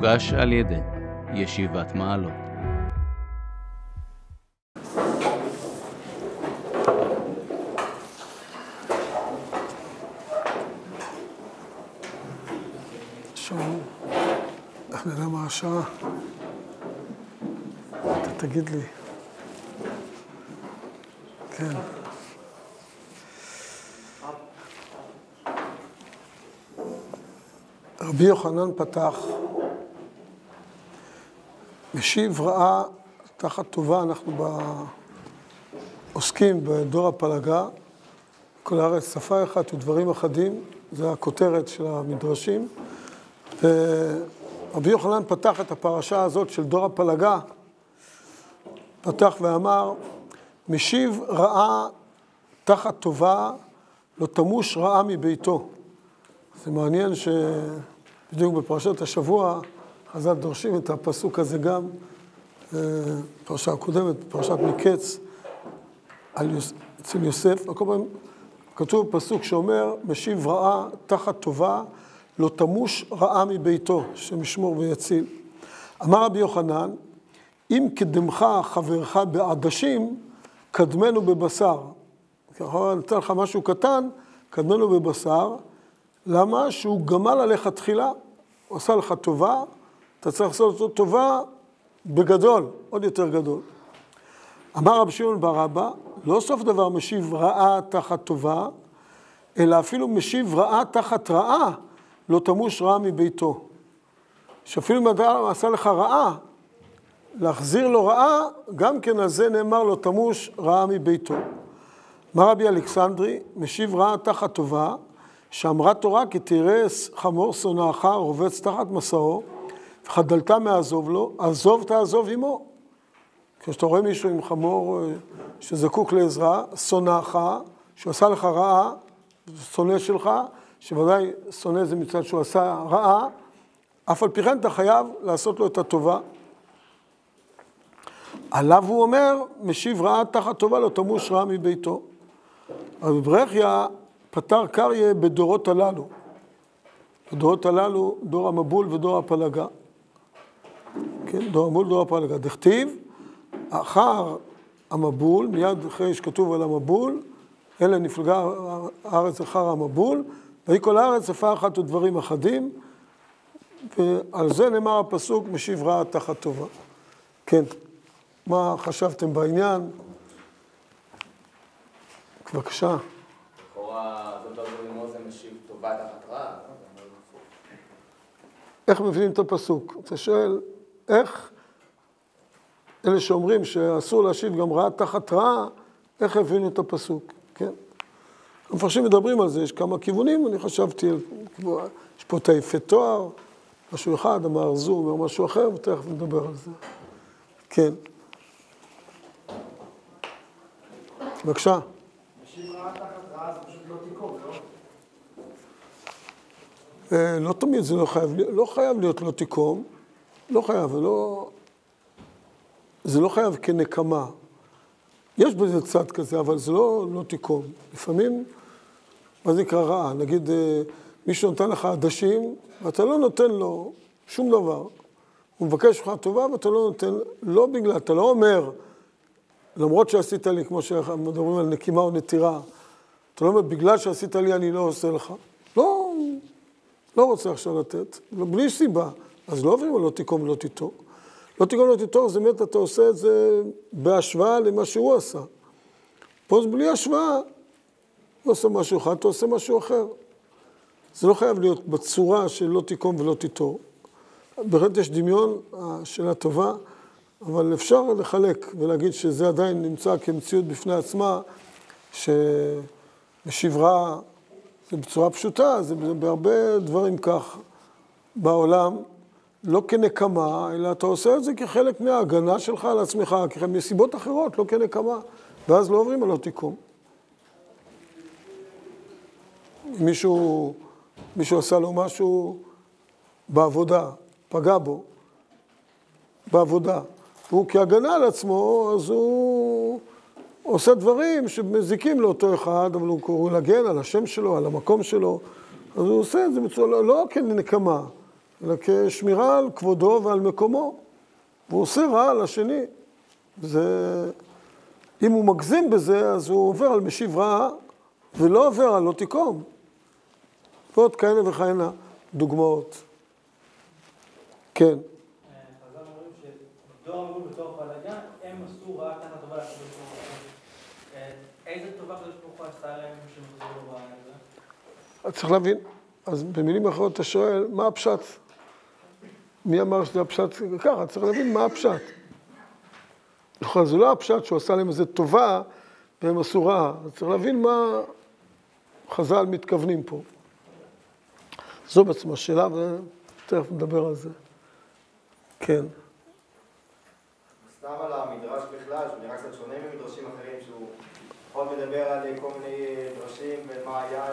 מוגש על ידי ישיבת מעלות. אתה תגיד לי. כן. רבי יוחנן פתח, משיב רעה תחת טובה, אנחנו ב... עוסקים בדור הפלגה, כל הארץ שפה אחת ודברים אחדים, זה הכותרת של המדרשים. ורבי יוחנן פתח את הפרשה הזאת של דור הפלגה, פתח ואמר, משיב רעה תחת טובה, לא תמוש רעה מביתו. זה מעניין שבדיוק בפרשת השבוע חז"ל דורשים את הפסוק הזה גם, פרשה הקודמת, פרשת מקץ, אצל יוסף, כל פעם כתוב פסוק שאומר, משיב רעה תחת טובה, לא תמוש רעה מביתו, השם ישמור ויציל. אמר רבי יוחנן, אם קדמך חברך בעדשים, קדמנו בבשר. ככה נתן לך משהו קטן, קדמנו בבשר. למה? שהוא גמל עליך תחילה, הוא עשה לך טובה, אתה צריך לעשות אותו טובה בגדול, עוד יותר גדול. אמר רבי שמעון בר אבא, לא סוף דבר משיב רעה תחת טובה, אלא אפילו משיב רעה תחת רעה, לא תמוש רעה מביתו. שאפילו אם אדם עשה לך רעה, להחזיר לו רעה, גם כן על זה נאמר לו תמוש רעה מביתו. אמר רבי אלכסנדרי, משיב רעה תחת טובה, שאמרה תורה כי תראה חמור שונאך רובץ תחת מסעו, וחדלת מעזוב לו, עזוב תעזוב עמו. כשאתה רואה מישהו עם חמור שזקוק לעזרה, שונאך, שהוא עשה לך רעה, שונא שלך, שוודאי שונא זה מצד שהוא עשה רעה, אף על פי כן אתה חייב לעשות לו את הטובה. עליו הוא אומר, משיב רעה תחת טובה, לא תמוש רעה מביתו. רבי ברכיה פתר קריה בדורות הללו. בדורות הללו, דור המבול ודור הפלגה. כן, דור המבול ודור הפלגה. דכתיב, אחר המבול, מיד אחרי שכתוב על המבול, אלה נפלגה הארץ אחר המבול, ויהי כל הארץ שפה אחת ודברים אחדים, ועל זה נאמר הפסוק, משיב רעה תחת טובה. כן, מה חשבתם בעניין? בבקשה. לכאורה, זאת לא ללמוד זה משיב טובה תחת רעה. איך מבינים את הפסוק? אתה שואל, איך אלה שאומרים שאסור להשיב גם רעה תחת רעה, איך הבינו את הפסוק, כן? המפרשים מדברים על זה, יש כמה כיוונים, אני חשבתי, יש פה את היפה תואר, משהו אחד, אמר זו, אומר משהו אחר, ותכף נדבר על זה. כן. בבקשה. לא לא? אה, לא תמיד זה לא חייב, לא חייב להיות לא תיקום, לא חייב, לא, זה לא חייב כנקמה. יש בזה צד כזה, אבל זה לא, לא תיקום. לפעמים, מה זה נקרא רעה? נגיד, אה, מישהו נותן לך עדשים, ואתה לא נותן לו שום דבר. הוא מבקש ממך טובה, ואתה לא נותן, לא בגלל, אתה לא אומר, למרות שעשית לי, כמו שמדברים על נקימה או נטירה, אתה לא אומר, בגלל שעשית לי אני לא עושה לך. לא, לא רוצה עכשיו לתת, בלי סיבה. אז לא עוברים על לא תיקום ולא תיטור. לא תיקום ולא תיטור, זה באמת אתה עושה את זה בהשוואה למה שהוא עשה. פה זה בלי השוואה. הוא עושה משהו אחד, אתה עושה משהו אחר. זה לא חייב להיות בצורה של לא תיקום ולא תיטור. בהחלט יש דמיון, השאלה טובה, אבל אפשר לחלק ולהגיד שזה עדיין נמצא כמציאות בפני עצמה, שבשברה זה בצורה פשוטה, זה בהרבה דברים כך בעולם, לא כנקמה, אלא אתה עושה את זה כחלק מההגנה שלך על עצמך, מסיבות אחרות, לא כנקמה, ואז לא עוברים על התיקום. מישהו, מישהו עשה לו משהו בעבודה, פגע בו, בעבודה. והוא כהגנה על עצמו, אז הוא עושה דברים שמזיקים לאותו אחד, אבל הוא קורא להגן על השם שלו, על המקום שלו, אז הוא עושה את זה בצורה, לא, לא כנקמה, אלא כשמירה על כבודו ועל מקומו. והוא עושה רע לשני. זה... אם הוא מגזים בזה, אז הוא עובר על משיב רע, ולא עובר על לא תיקום. ועוד כהנה וכהנה דוגמאות. כן. חז"ל אומרים שדור אמרו בתור פלגה, הם עשו רעה תחת טובה לקדוש ברוך הוא. אה? צריך להבין, אז במילים אחרות אתה שואל, מה הפשט? מי אמר שזה הפשט ככה? צריך להבין מה הפשט. נכון, זה לא הפשט שהוא עשה להם איזה טובה והם עשו רעה. צריך להבין מה חז"ל מתכוונים פה. זו בעצם השאלה, ותכף נדבר על זה. כן. סתם על המדרש בכלל, שהוא נראה קצת שונה ממדרשים אחרים, שהוא פחות מדבר על כל מיני דרשים ומה היה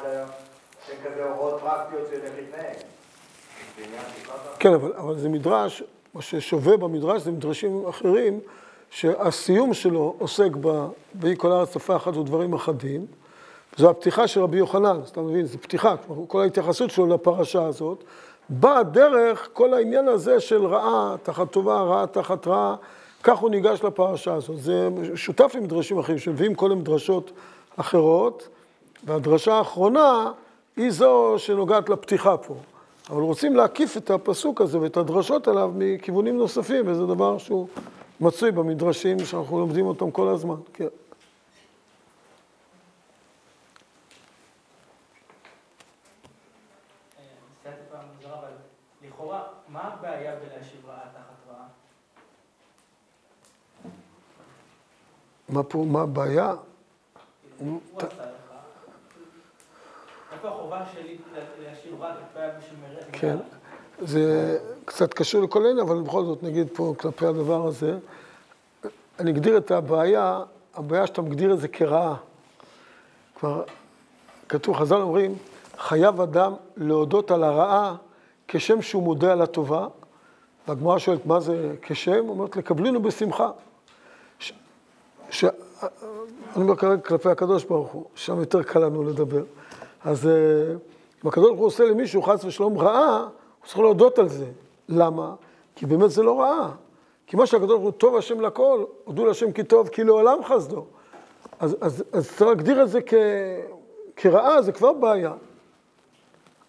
כזה הוראות פרקטיות של איך להתנהג. זה עניין של ככה. כן, אבל, אבל זה מדרש, מה ששווה במדרש זה מדרשים אחרים, שהסיום שלו עוסק ב... ויהי כל הארץ שפה אחת ודברים אחדים. זו הפתיחה של רבי יוחנן, אז אתה מבין, זו פתיחה, כל ההתייחסות שלו לפרשה הזאת, באה דרך כל העניין הזה של רעה תחת טובה, רעה תחת רעה, כך הוא ניגש לפרשה הזאת. זה שותף למדרשים אחרים שמביאים כל מיני מדרשות אחרות, והדרשה האחרונה היא זו שנוגעת לפתיחה פה. אבל רוצים להקיף את הפסוק הזה ואת הדרשות עליו מכיוונים נוספים, וזה דבר שהוא מצוי במדרשים שאנחנו לומדים אותם כל הזמן. כן. מה הבעיה בלהשיב רעה תחת רעה? מה פה, מה הבעיה? הוא עשה לך. כן. זה קצת קשור לכל אלה, אבל בכל זאת נגיד פה כלפי הדבר הזה. אני אגדיר את הבעיה, הבעיה שאתה מגדיר את זה כרעה. כבר כתוב, חז"ל אומרים, חייב אדם להודות על הרעה כשם שהוא מודה על הטובה. והגמרא שואלת, מה זה כשם? אומרת, לקבלינו בשמחה. ש... ש... אני אומר כרגע כלפי הקדוש ברוך הוא, שם יותר קל לנו לדבר. אז אה, אם הקדוש ברוך הוא עושה למישהו חס ושלום רעה, הוא צריך להודות על זה. למה? כי באמת זה לא רעה. כי מה שהקדוש ברוך הוא טוב השם לכל, הודו להשם כי טוב, כי לעולם חסדו. אז, אז, אז צריך להגדיר את זה כ, כרעה, זה כבר בעיה.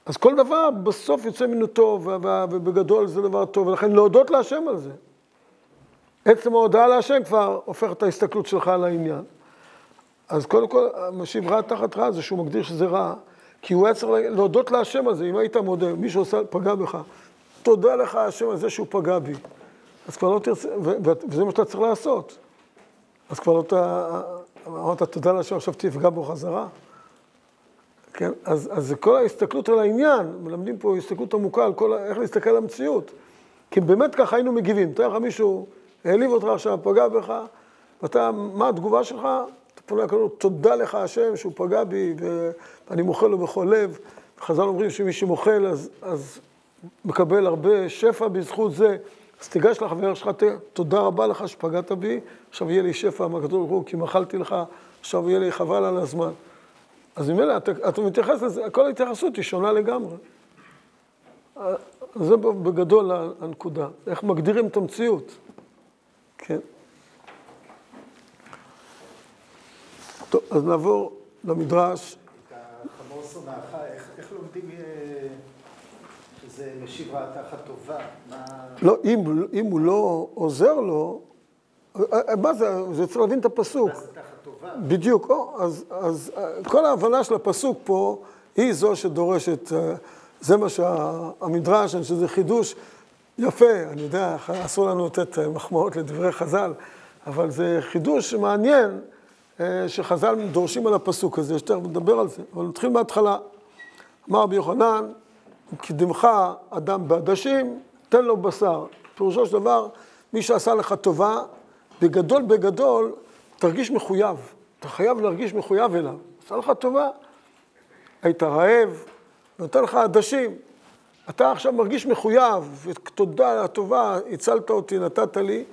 אז כל דבר בסוף יוצא ממנו טוב, ובגדול זה דבר טוב, ולכן להודות להשם על זה. עצם ההודעה להשם כבר הופך את ההסתכלות שלך על העניין. אז קודם כל, משיב רע תחת רע זה שהוא מגדיר שזה רע, כי הוא היה צריך להודות להשם על זה, אם היית מודה, מישהו עושה, פגע בך, תודה לך השם על זה שהוא פגע בי. אז כבר לא תרצה, וזה מה שאתה צריך לעשות. אז כבר לא ת... אמרת תודה להשם, עכשיו תפגע בו חזרה. כן, אז, אז כל ההסתכלות על העניין, מלמדים פה הסתכלות עמוקה על כל, איך להסתכל על המציאות. כי באמת ככה היינו מגיבים. תאר לך מישהו העליב אותך עכשיו, פגע בך, ואתה, מה התגובה שלך? פונה לקדוש, תודה לך השם שהוא פגע בי, ואני מוחל לו בכל לב. חז"ל אומרים שמי שמוחל אז, אז מקבל הרבה שפע בזכות זה. אז תיגש לחבר שלך, תודה רבה לך שפגעת בי, עכשיו יהיה לי שפע מהקדוש ברוך הוא, כי מחלתי לך, עכשיו יהיה לי חבל על הזמן. אז ממילא אתה, אתה מתייחס לזה, כל ההתייחסות היא שונה לגמרי. זה בגדול הנקודה, איך מגדירים את המציאות. כן. טוב, אז נעבור למדרש. את החמור שונאך, איך, איך לומדים אה, שזה משיב רעה תחת טובה? מה... לא, אם, אם הוא לא עוזר לו, מה זה, זה צריך להבין את הפסוק. מה זה תחת טובה? בדיוק, או, אז, אז כל ההבנה של הפסוק פה היא זו שדורשת, זה מה שהמדרש, אני חושב שזה חידוש יפה, אני יודע, אסור לנו לתת מחמאות לדברי חז"ל, אבל זה חידוש מעניין שחז"ל דורשים על הפסוק הזה, שתכף נדבר על זה, אבל נתחיל מההתחלה. אמר רבי יוחנן, קידמך אדם בעדשים, תן לו בשר. פירושו של דבר, מי שעשה לך טובה, בגדול בגדול, תרגיש מחויב. אתה חייב להרגיש מחויב אליו. עשה לך טובה, היית רעב, נותן לך עדשים. אתה עכשיו מרגיש מחויב, ותודה על הטובה, הצלת אותי, נתת לי.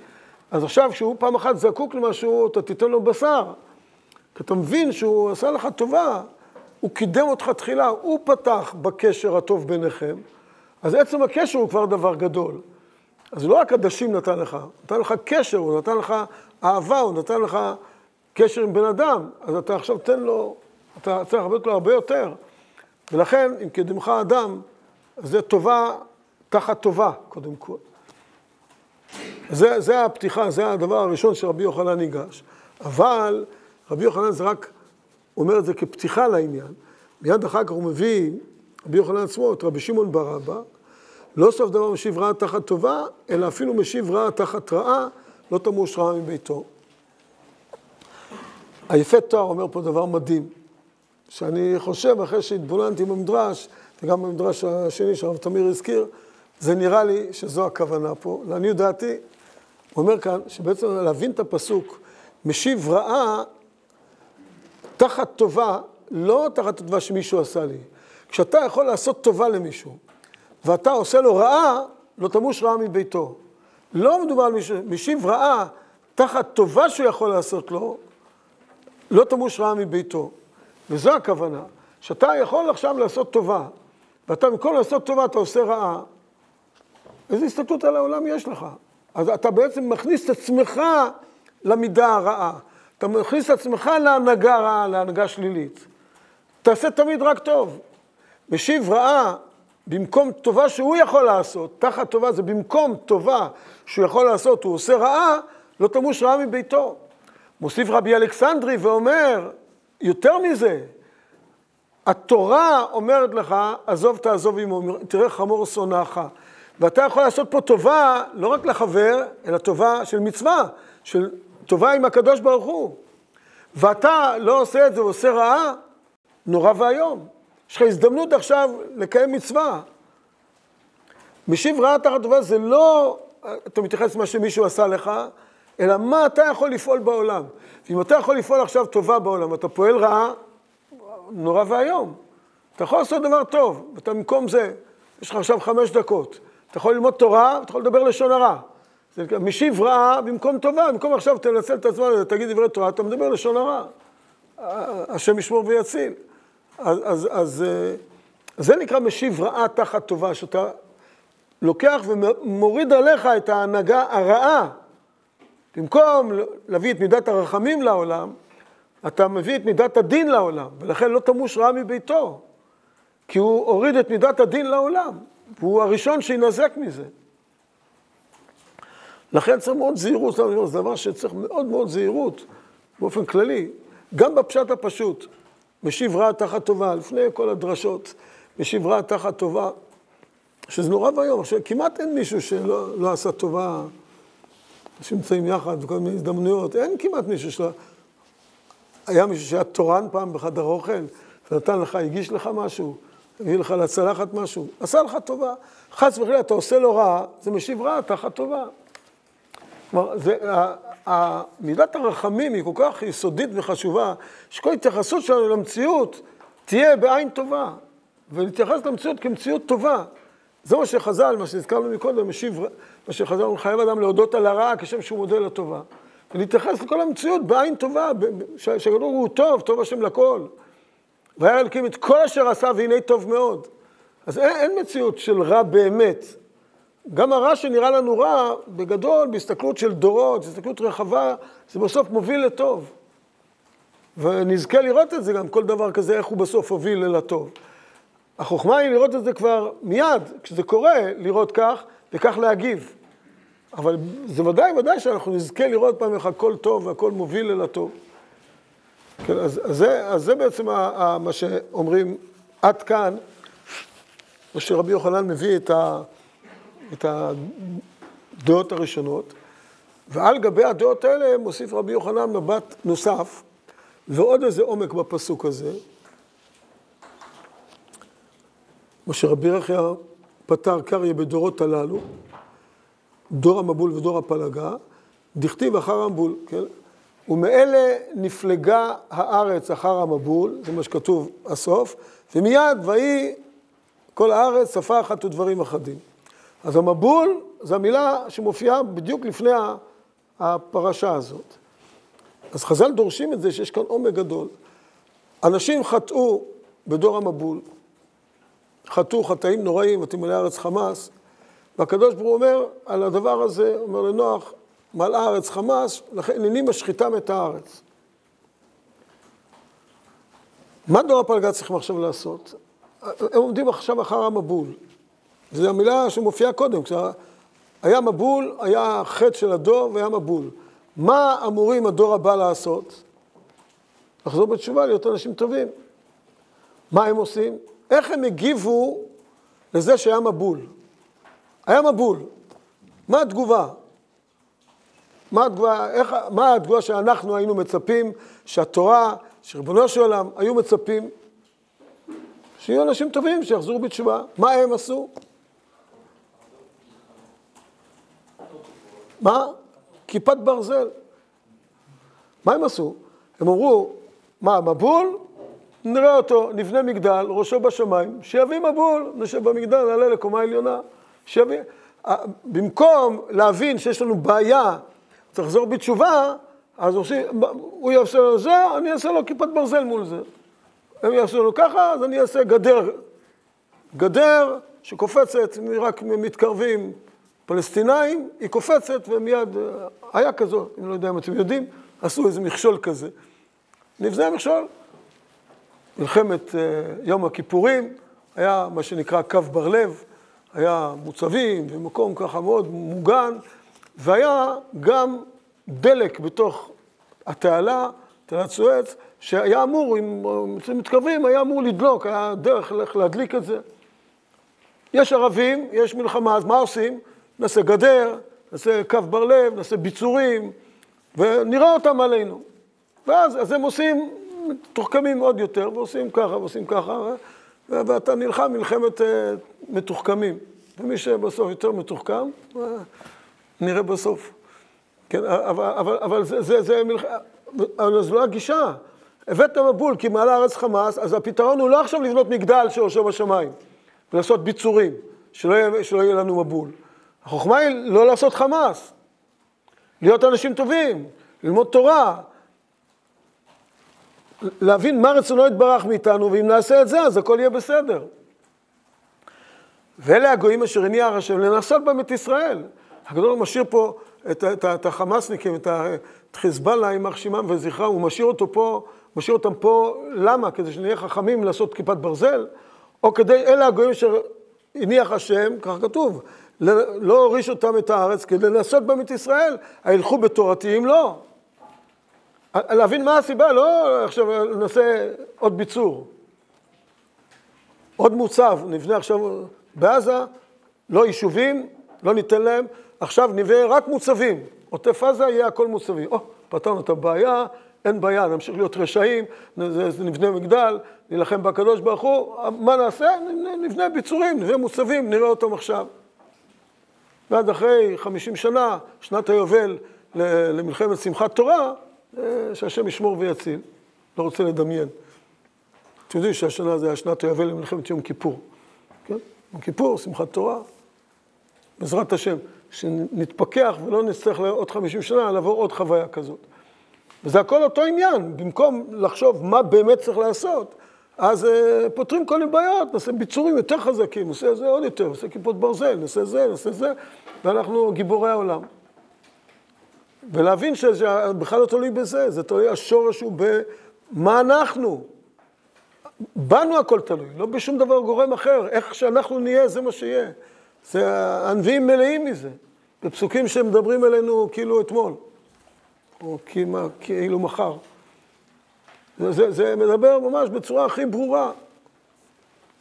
אז עכשיו, כשהוא פעם אחת זקוק למשהו, אתה תיתן לו בשר. כי אתה מבין שהוא עשה לך טובה, הוא קידם אותך תחילה, הוא פתח בקשר הטוב ביניכם, אז עצם הקשר הוא כבר דבר גדול. אז לא רק עדשים נתן לך, הוא נתן לך קשר, הוא נתן לך אהבה, הוא נתן לך קשר עם בן אדם, אז אתה עכשיו תן לו, אתה צריך לתת לו הרבה יותר. ולכן, אם קדמך אדם, אז זה טובה תחת טובה, קודם כל. זה, זה הפתיחה, זה הדבר הראשון שרבי יוחנן ניגש. אבל רבי יוחנן זה רק אומר את זה כפתיחה לעניין. מיד אחר כך הוא מביא, רבי יוחנן עצמו, את רבי שמעון בר אבא, לא סוף דבר משיב רעה תחת טובה, אלא אפילו משיב רעה תחת רעה, לא תמוש רעה מביתו. היפה תואר אומר פה דבר מדהים, שאני חושב, אחרי שהתבוננתי במדרש, וגם במדרש השני שהרב תמיר הזכיר, זה נראה לי שזו הכוונה פה. לעניות דעתי, הוא אומר כאן, שבעצם להבין את הפסוק, משיב רעה תחת טובה, לא תחת טובה שמישהו עשה לי. כשאתה יכול לעשות טובה למישהו, ואתה עושה לו רעה, לא תמוש רעה מביתו. לא מדובר על מישהו, משיב רעה תחת טובה שהוא יכול לעשות לו, לא תמוש רעה מביתו. וזו הכוונה, שאתה יכול עכשיו לעשות טובה, ואתה במקום לעשות טובה אתה עושה רעה, איזה הסתכלות על העולם יש לך? אז אתה בעצם מכניס את עצמך למידה הרעה. אתה מכניס את עצמך להנהגה רעה, להנהגה שלילית. תעשה תמיד רק טוב. משיב רעה במקום טובה שהוא יכול לעשות, תחת טובה זה במקום טובה שהוא יכול לעשות, הוא עושה רעה, לא תמוש רעה מביתו. מוסיף רבי אלכסנדרי ואומר, יותר מזה, התורה אומרת לך, עזוב תעזוב עמו, תראה חמור שונאך. ואתה יכול לעשות פה טובה, לא רק לחבר, אלא טובה של מצווה, של טובה עם הקדוש ברוך הוא. ואתה לא עושה את זה ועושה רעה, נורא ואיום. יש לך הזדמנות עכשיו לקיים מצווה. משיב רעה תחת טובה זה לא, אתה מתייחס למה שמישהו עשה לך, אלא מה אתה יכול לפעול בעולם. ואם אתה יכול לפעול עכשיו טובה בעולם, אתה פועל רעה, נורא ואיום. אתה יכול לעשות דבר טוב, ואתה במקום זה, יש לך עכשיו חמש דקות. אתה יכול ללמוד תורה, אתה יכול לדבר לשון הרע. זה משיב רעה במקום טובה, במקום עכשיו תנצל את הזמן הזה, תגיד דברי תורה, אתה מדבר לשון הרע. השם ישמור ויציל. אז, אז, אז זה נקרא משיב רעה תחת טובה, שאתה לוקח ומוריד עליך את ההנהגה הרעה. במקום להביא את מידת הרחמים לעולם, אתה מביא את מידת הדין לעולם, ולכן לא תמוש רעה מביתו, כי הוא הוריד את מידת הדין לעולם, והוא הראשון שינזק מזה. לכן צריך מאוד זהירות, זה דבר שצריך מאוד מאוד זהירות באופן כללי, גם בפשט הפשוט. משיב רע תחת טובה, לפני כל הדרשות, משיב רע תחת טובה, שזה נורא ואיום. עכשיו, כמעט אין מישהו שלא לא עשה טובה, אנשים נמצאים יחד בכל מיני הזדמנויות, אין כמעט מישהו שלא... היה מישהו שהיה תורן פעם בחדר אוכל, ונתן לך, הגיש לך משהו, הביא לך לצלחת משהו, עשה לך טובה. חס וחלילה, אתה עושה לו רע, זה משיב רע תחת טובה. כלומר, מידת הרחמים היא כל כך יסודית וחשובה, שכל התייחסות שלנו למציאות תהיה בעין טובה, ולהתייחס למציאות כמציאות טובה. זה מה שחז"ל, מה שהזכרנו מקודם, משיב, מה שחז"ל, הוא חייב אדם להודות על הרעה כשם שהוא מודה לטובה. ולהתייחס לכל המציאות בעין טובה, שהגדול הוא טוב, טוב השם לכל. והיה אלוקים את כל אשר עשה והנה טוב מאוד. אז אין, אין מציאות של רע באמת. גם הרע שנראה לנו רע, בגדול, בהסתכלות של דורות, בהסתכלות רחבה, זה בסוף מוביל לטוב. ונזכה לראות את זה גם, כל דבר כזה, איך הוא בסוף הוביל אל הטוב. החוכמה היא לראות את זה כבר מיד, כשזה קורה, לראות כך, וכך להגיב. אבל זה ודאי, ודאי שאנחנו נזכה לראות פעם איך הכל טוב והכל מוביל אל הטוב. כן, אז, אז, זה, אז זה בעצם ה, ה, מה שאומרים עד כאן, מה שרבי יוחנן מביא את ה... את הדעות הראשונות, ועל גבי הדעות האלה מוסיף רבי יוחנן מבט נוסף, ועוד איזה עומק בפסוק הזה. מה שרבי רחיה פתר קריה בדורות הללו, דור המבול ודור הפלגה, דכתיב אחר המבול, כן? ומאלה נפלגה הארץ אחר המבול, זה מה שכתוב הסוף, ומיד ויהי כל הארץ שפה אחת ודברים אחדים. אז המבול זו המילה שמופיעה בדיוק לפני הפרשה הזאת. אז חז"ל דורשים את זה שיש כאן עומק גדול. אנשים חטאו בדור המבול, חטאו חטאים נוראים, ותמלא הארץ חמס. והקדוש ברוך הוא אומר על הדבר הזה, אומר לנוח, מלאה הארץ חמס, לכן הנני משחיתם את הארץ. מה דור הפלגה צריכים עכשיו לעשות? הם עומדים עכשיו אחר המבול. זו המילה שמופיעה קודם, היה מבול, היה חטא של הדור והיה מבול. מה אמורים הדור הבא לעשות? לחזור בתשובה, להיות אנשים טובים. מה הם עושים? איך הם הגיבו לזה שהיה מבול? היה מבול. מה התגובה? מה התגובה, איך, מה התגובה שאנחנו היינו מצפים, שהתורה, שריבונו של עולם, היו מצפים? שיהיו אנשים טובים, שיחזרו בתשובה. מה הם עשו? מה? כיפת ברזל. מה הם עשו? הם אמרו, מה, מבול? נראה אותו, נבנה מגדל, ראשו בשמיים, שיביא מבול, נשב במגדל, נעלה לקומה עליונה, שיביא... במקום להבין שיש לנו בעיה, צריך לחזור בתשובה, אז עושים, הוא יעשה לו זה, אני אעשה לו כיפת ברזל מול זה. הם יעשו לו ככה, אז אני אעשה גדר. גדר שקופצת, רק מתקרבים פלסטינאים, היא קופצת ומיד, היה כזו, אני לא יודע אם אתם יודעים, עשו איזה מכשול כזה. נבנה מכשול. מלחמת uh, יום הכיפורים, היה מה שנקרא קו בר לב, היה מוצבים ומקום ככה מאוד מוגן, והיה גם דלק בתוך התעלה, תעלת סואץ, שהיה אמור, אם מתקרבים, היה אמור לדלוק, היה דרך להדליק את זה. יש ערבים, יש מלחמה, אז מה עושים? נעשה גדר, נעשה קו בר לב, נעשה ביצורים, ונראה אותם עלינו. ואז אז הם עושים, מתוחכמים עוד יותר, ועושים ככה ועושים ככה, ואתה נלחם מלחמת אה, מתוחכמים. ומי שבסוף יותר מתוחכם, אה, נראה בסוף. כן, אבל, אבל, אבל זה, זה, זה מלחמה, אבל זו לא הגישה. הבאת מבול כי מעלה ארץ חמאס, אז הפתרון הוא לא עכשיו לבנות מגדל שיושב בשמיים, ולעשות ביצורים, שלא יהיה, שלא יהיה לנו מבול. החוכמה היא לא לעשות חמאס, להיות אנשים טובים, ללמוד תורה, להבין מה רצונו יתברך מאיתנו, ואם נעשה את זה, אז הכל יהיה בסדר. ואלה הגויים אשר הניח השם לנסות בהם את ישראל. הקדוש משאיר פה את, את, את החמאסניקים, את, את חיזבאללה, יימח שמם וזכרם, הוא משאיר אותו פה, משאיר אותם פה, למה? כדי שנהיה חכמים לעשות כיפת ברזל? או כדי, אלה הגויים אשר הניח השם, כך כתוב, לא הוריש אותם את הארץ כדי לנסות בהם את ישראל, הילכו בתורתי אם לא. להבין מה הסיבה, לא עכשיו נעשה עוד ביצור, עוד מוצב, נבנה עכשיו בעזה, לא יישובים, לא ניתן להם, עכשיו נבנה רק מוצבים, עוטף עזה יהיה הכל מוצבים. או, פתרנו את הבעיה, אין בעיה, נמשיך להיות רשעים, נבנה מגדל, נילחם בקדוש ברוך הוא, מה נעשה? נבנה ביצורים, נבנה מוצבים, נראה אותם עכשיו. ועד אחרי 50 שנה, שנת היובל למלחמת שמחת תורה, אה, שהשם ישמור ויציל. לא רוצה לדמיין. אתם יודעים שהשנה זה היה שנת היובל למלחמת יום כיפור. כן? יום כיפור, שמחת תורה. בעזרת השם, שנתפכח ולא נצטרך עוד 50 שנה לעבור עוד חוויה כזאת. וזה הכל אותו עניין, במקום לחשוב מה באמת צריך לעשות, אז uh, פותרים כל מיני בעיות, נעשה ביצורים יותר חזקים, נעשה זה עוד יותר, נעשה כיפות ברזל, נעשה זה, נעשה זה, ואנחנו גיבורי העולם. ולהבין שזה בכלל לא תלוי בזה, זה תלוי, השורש הוא במה אנחנו. בנו הכל תלוי, לא בשום דבר גורם אחר. איך שאנחנו נהיה, זה מה שיהיה. זה, הנביאים מלאים מזה. בפסוקים שמדברים אלינו כאילו אתמול, או כאילו מחר. זה, זה מדבר ממש בצורה הכי ברורה,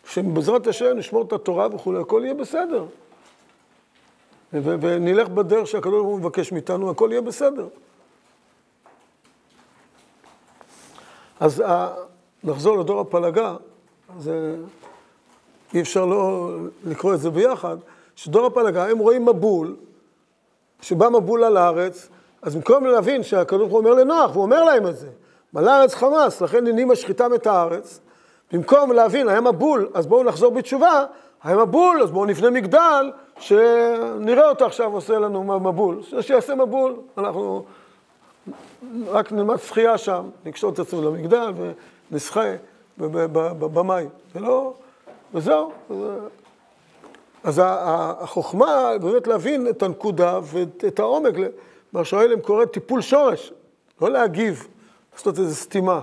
שבעזרת השם נשמור את התורה וכולי, הכל יהיה בסדר. ו- ונלך בדרך שהקדוש ברוך הוא מבקש מאיתנו, הכל יהיה בסדר. אז ה- נחזור לדור הפלגה, אז אי אפשר לא לקרוא את זה ביחד, שדור הפלגה, הם רואים מבול, שבא מבול על הארץ, אז במקום להבין שהקדוש ברוך הוא אומר לנוח, הוא אומר להם את זה, מלא הארץ חמאס, לכן הנני משחיתם את הארץ, במקום להבין, היה מבול, אז בואו נחזור בתשובה, היה מבול, אז בואו נבנה מגדל, שנראה אותו עכשיו עושה לנו מבול. שיעשה מבול, אנחנו רק נלמד שחייה שם, נקשור את עצמנו למגדל ונשחה במים. זה לא, וזהו. אז החוכמה באמת להבין את הנקודה ואת העומק, מה שהאלם קורא טיפול שורש, לא להגיב, לעשות איזו סתימה,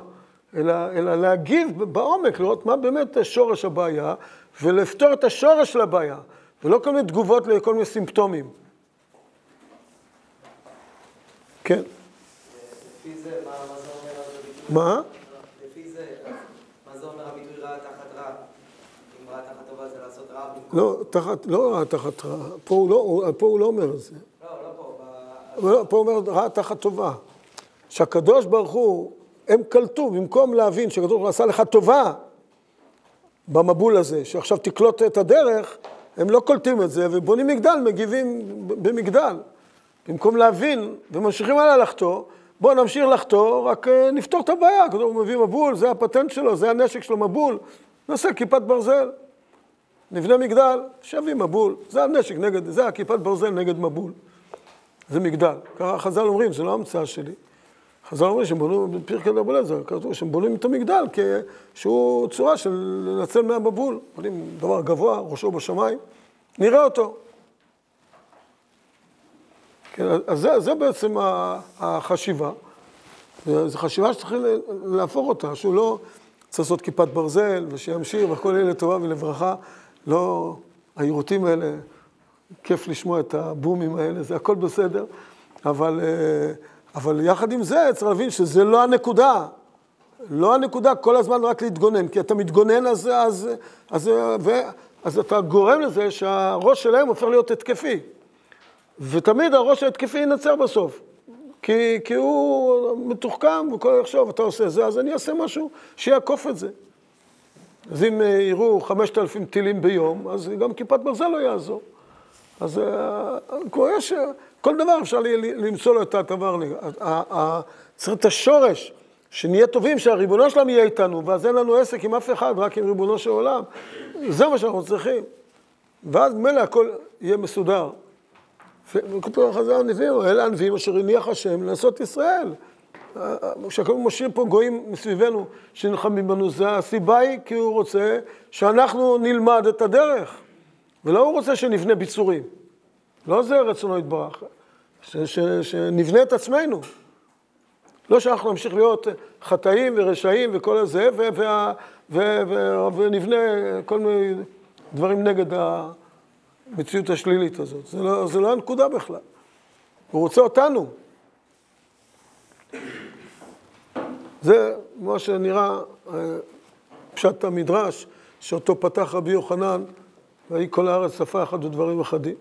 אלא, אלא להגיב בעומק, לראות מה באמת שורש הבעיה, ולפתור את השורש של הבעיה, ולא כל מיני תגובות לכל מיני סימפטומים. כן. לפי זה, מה, מה זה אומר הביטוי? מה? לפי זה, מה זה אומר הביטוי רע תחת רע? אם רע תחת טובה זה לעשות רע במקום... לא, תחת, לא רע תחת רע, פה הוא לא, הוא, פה הוא לא אומר את זה. לא, לא פה, ב... לא, פה הוא אומר רע תחת טובה. שהקדוש ברוך הוא, הם קלטו, במקום להבין שהקדוש ברוך הוא עשה לך טובה במבול הזה, שעכשיו תקלוט את הדרך, הם לא קולטים את זה, ובונים מגדל, מגיבים במגדל. במקום להבין, וממשיכים הלאה לחטוא, בואו נמשיך לחטוא, רק אה, נפתור את הבעיה. הקדוש ברוך הוא מביא מבול, זה הפטנט שלו, זה הנשק שלו, מבול. נעשה כיפת ברזל. נבנה מגדל, שיביא מבול. זה הנשק נגד, זה הכיפת ברזל נגד מבול. זה מגדל. ככה חז"ל אומרים, זה לא המצאה שלי. חז"ל אומרים שהם בנו, בפרקי דרבנן זה כתוב שהם בונים את המגדל שהוא צורה של לנצל מהמבול. בונים דבר גבוה, ראשו בשמיים, נראה אותו. כן, אז זה, זה בעצם החשיבה. זו חשיבה שצריכים להפוך אותה, שהוא לא צריך לעשות כיפת ברזל, ושימשיך, והכל יהיה לטובה ולברכה. לא, היירוטים האלה, כיף לשמוע את הבומים האלה, זה הכל בסדר, אבל, אבל יחד עם זה צריך להבין שזה לא הנקודה. לא הנקודה כל הזמן רק להתגונן, כי אתה מתגונן אז, אז, אז, ו, אז אתה גורם לזה שהראש שלהם הופך להיות התקפי. ותמיד הראש ההתקפי ינצר בסוף. כי, כי הוא מתוחכם, הוא כל יחשוב, אתה עושה זה, אז אני אעשה משהו שיעקוף את זה. אז אם יראו חמשת אלפים טילים ביום, אז גם כיפת ברזל לא יעזור. אז כבר יש, כל דבר אפשר למצוא לו את הדבר. צריך את השורש, שנהיה טובים, שהריבונו שלנו יהיה איתנו, ואז אין לנו עסק עם אף אחד, רק עם ריבונו של עולם. זה מה שאנחנו צריכים. ואז ממילא הכל יהיה מסודר. וכתוב חז"ל הנביאים, אלה הנביאים אשר הניח השם לעשות ישראל. כשהכל משאיר פה גויים מסביבנו שנלחמים בנו, זה הסיבה היא כי הוא רוצה שאנחנו נלמד את הדרך. ולא הוא רוצה שנבנה ביצורים. לא זה רצונו יתברך. שנבנה את עצמנו. לא שאנחנו נמשיך להיות חטאים ורשעים וכל הזה, ונבנה כל מיני דברים נגד. המציאות השלילית הזאת. זה לא, זה לא הנקודה בכלל. הוא רוצה אותנו. זה מה שנראה אה, פשט המדרש, שאותו פתח רבי יוחנן, ויהי כל הארץ שפה אחת ודברים אחדים.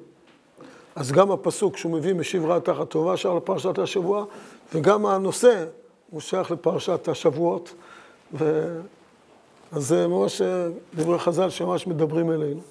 אז גם הפסוק שהוא מביא משיב רע תחת טובה, שר לפרשת השבוע, וגם הנושא הוא שייך לפרשת השבועות. ו... אז זה ממש דברי חז"ל שממש מדברים אלינו.